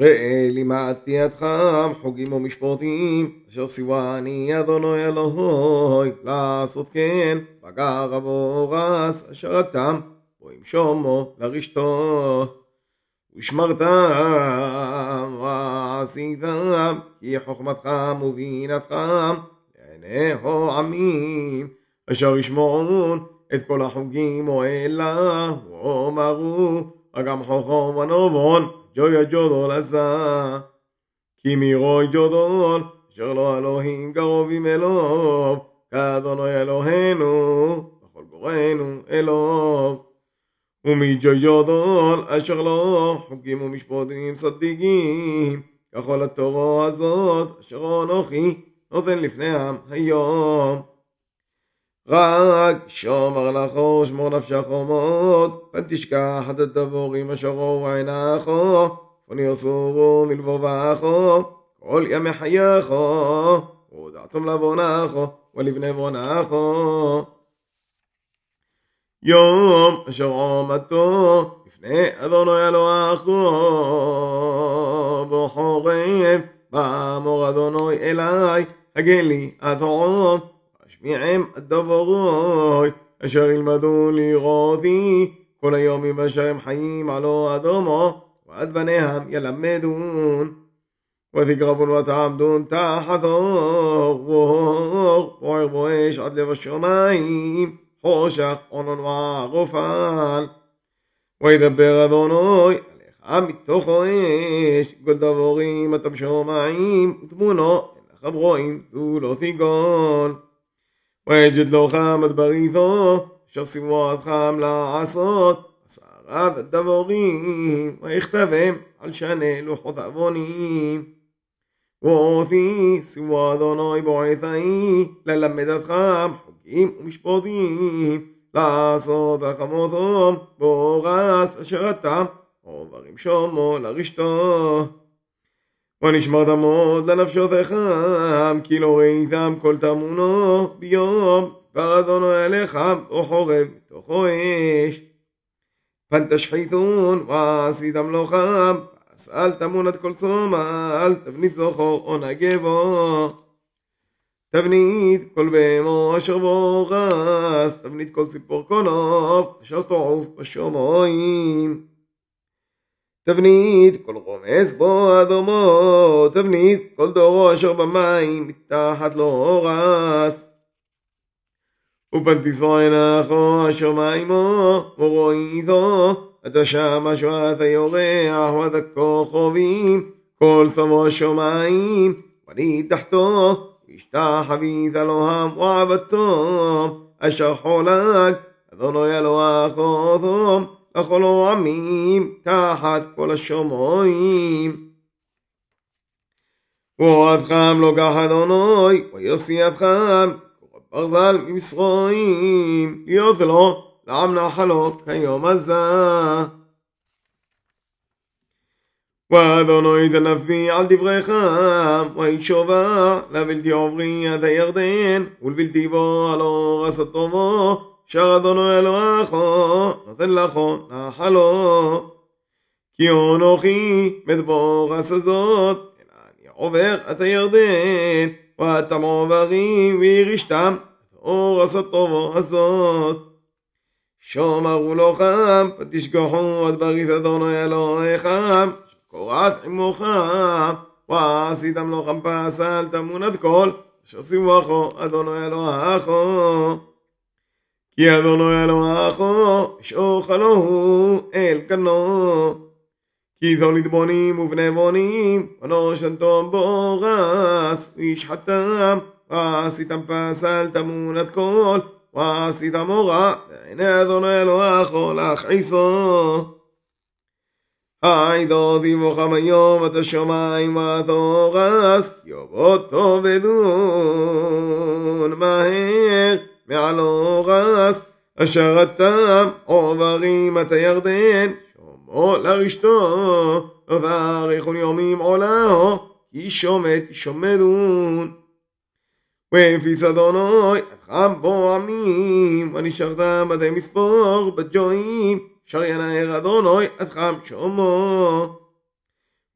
ראה לימדתי ידך חוגים ומשפטים, אשר סיווני אדוני אלוהי, לעשות כן, פגע רבו רס, אשר אתם, בו ימשומו לרשתו. ושמרתם ועשיתם, כי חוכמתך ובינתך, לעיני העמים, אשר ישמעון את כל החוגים ואלה, ואומרו, אגם חוכם ונבון, ג'ויה ג'ודול עשה. כי מירוי ג'ודול, אשר לא אלוהים קרובים אלוהו, כאדוני אלוהינו, וכל גורנו אלוהו. ומג'וי ג'ודול, אשר לא חוקים ומשפטים צדיקים, ככל התורו הזאת, אשר אנוכי נותן לפניהם היום. רק שומר לכו שמור נפשך מאוד, פן תשכח את הדבורים אשר ראו עינייכו, ונרסורו מלבובכו, כל ימי חייכו, ודעתם לבונכו, ולבני בונכו. יום אשר עומדתו לפני אדוני אלוהיכו, בחורב, באמור אדוני אליי, הגן לי עד העום, השמיעם הדבורוי, אשר ילמדו לראותי, כל היומים אשר הם חיים עלו אדומו, ועד בניהם ילמדון. ותקרבון ותעמדון תחת אור ואור, בוער בואש עד לב השמיים, חושך עונון וערופל. וידבר אדוני עליך מתוך אש, כל דבורים אתם שומעים, ותמונו אינכם רואים, זו לא תיגון. ויג'ד לו חם עד בריתו, אשר סימו עד חם לעשות, עשרת הדבורים, ויכתבם על שני לוחות עוונים. ואותי סימו אדוני בועתאי, ללמד אתכם חוקים ומשפטים, לעשות החמותם, בורס אשר אתם, עוברים שומו לרשתו. ונשמרת מאוד לנפשותיכם, כי לא ראיתם כל תמונו ביום, דבר אדונו אליך, או חורב בתוכו אש. פן תשחיתון, ועשיתם לו חם, אז אל תמון עד כל צומא, אל תבנית זוכר או נגבו. תבנית כל בהמו אשר בו רס, תבנית כל ציפור קונוף, אשר תעוף בשומעים. תבנית כל רומס בו אדומו, תבנית כל דורו אשר במים, מתחת לו אורס. ופן תשרוע עינחו אשר מימו, ורואי איתו, אתה שם שואת היורח, ואת הכוכבים, כל שמו השמיים, ואני תחתו, השתחווית אלוהם ועבדתו, אשר חולק, אדוני אלוהך אותם, לכל העמים, תחת כל השומעים. ועדכם לוקח אדוני, ויוסיעתכם, ברזל ממצרים, להיות לו, לעם נחלו, כיום הזה. ואדוני תנפי על דבריכם, וישובה לבלתי עוברי עד הירדן, ולבלתי בו על אורס הטובו, שר אדונו אלוהיכו, נותן לכו נחלו. כי אנוכי מדבור הזאת, אלא אני עובר את הירדן, ואתם עוברים וירשתם, אורס הטובו הזאת. שומרו לכם, ותשכחו עד ברית אדוני אלוהיכם, קורת עמוכם, ועשיתם לכם פסל תמון עד כל, אשר סימוכו אדוני אלוהיכו. אלוהיכו, שוך אלוהו אל קנו. כי תוליד בונים ובני בונים, ונושנתום בורס, וישחטם, ועשיתם פסל תמון עד כל, ועשיתם מורה, בעיני אדוני אלוהיכו להכעיסו. הידו דיווחם היום את השמיים ותורס, יבוא טוב ודון מהר מעל אורס, אשר אתם עוברים את הירדן, שומו לרשתו, תאריכון יומים עולהו, כי שומט שומדון. ופיס אדוני, אתכם בו עמים, ונשארתם בתי מספור, בג'ועים, שר ינער אדוני, אתכם שומו.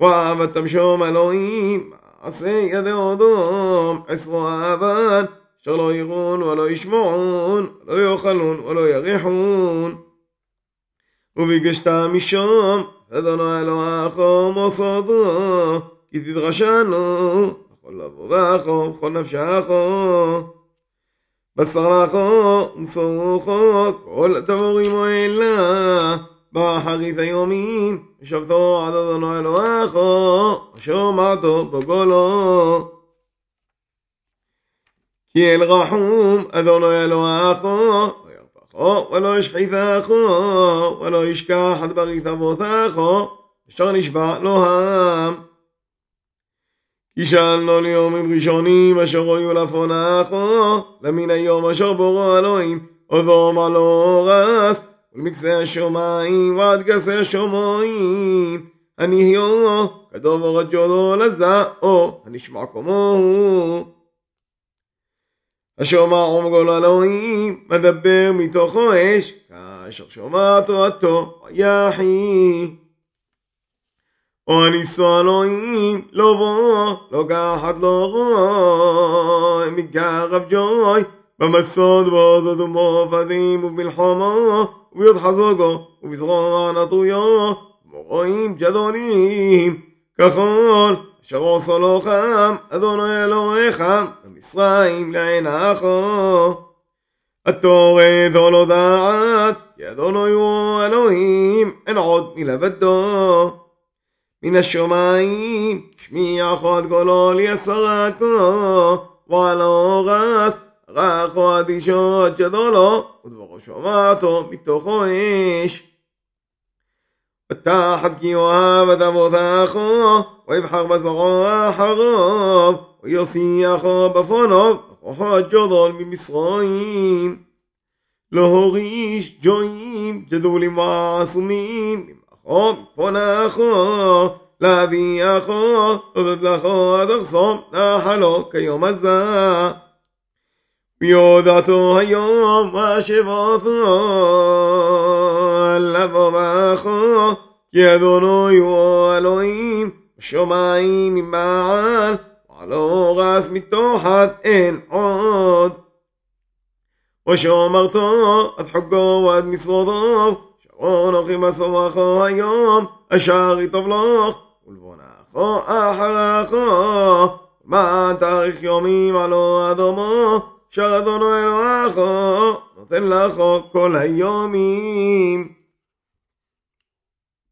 ועבדתם שום אלוהים, מעשה ידי אודום, עשרו אבן, אשר לא יראון ולא ישמעון, ולא יאכלון ולא יריחון. וביקשת משום, אדוני אלוהיך מוסדו, כי תדרשנו, בכל לבבך ובכל נפשך. בשר לכו ומסורכו, כל הדבורים האלה, באחרית היומים, ושבתו עד אדוני אלוהיך, ושומעתו בגולו. כי אל רחום אדוני אלוהיך, וירפחו ולא ישחיתך, ולא ישכח את ברית אבותיך, אשר נשבע אלוהם. כי שאלנו ליומים ראשונים אשר היו לפונך, למין היום אשר בורו אלוהים, אודום הלא רס, ולמקצה השמיים ועד כסה השמיים, הנהיו כדובר הג'ודו לזעו, הנשמע כמוהו. השומע עומגו לאלוהים, מדבר מתוכו אש, כאשר שומע תורתו, יחי. או הניסו אלוהים, לא בוא, לא גחת לא רוי, מגרב ג'וי, במסוד ועוד ומופדים ובמלחמו, וביוד חזוגו, ובזרוע נטויו, מורואים גדולים, ככל אשר עושו לוחם, אדוני אלוהיך, במצרים לעינךו. התורד או לא דעת, כי אדוני הוא אלוהים, אין עוד מלבדו. מן השמיים, שמיע חוד גולו ליסרקו, ועלו רס, רחו אדישות גדולו, ודברו שומעתו מתוכו אש. ותחת כי אוהב את אבותיך, ויבחר בזרעו אחריו, ויוסיחו בפונו, וכוחו ג'ודול ממצרים. לא הוריש ג'ויים גדולים ועצומים, ממחו מפונכו, לאביאכו, הודות לכו עד אחסום, נחלו כיום הזה. ויודעתו היום ושבעתו לבוא בכו כי אדוני הוא אלוהים בשמיים ממעל ועלו רס מתוחת אין עוד ושומרתו עד חוגו ועד משרודו שרון אוכי מסורכו היום אשר יטוב לך ולבונכו אחריכו מה תאריך יומים עלו אדומו שאדונו אלוהיך נותן לך כל היומים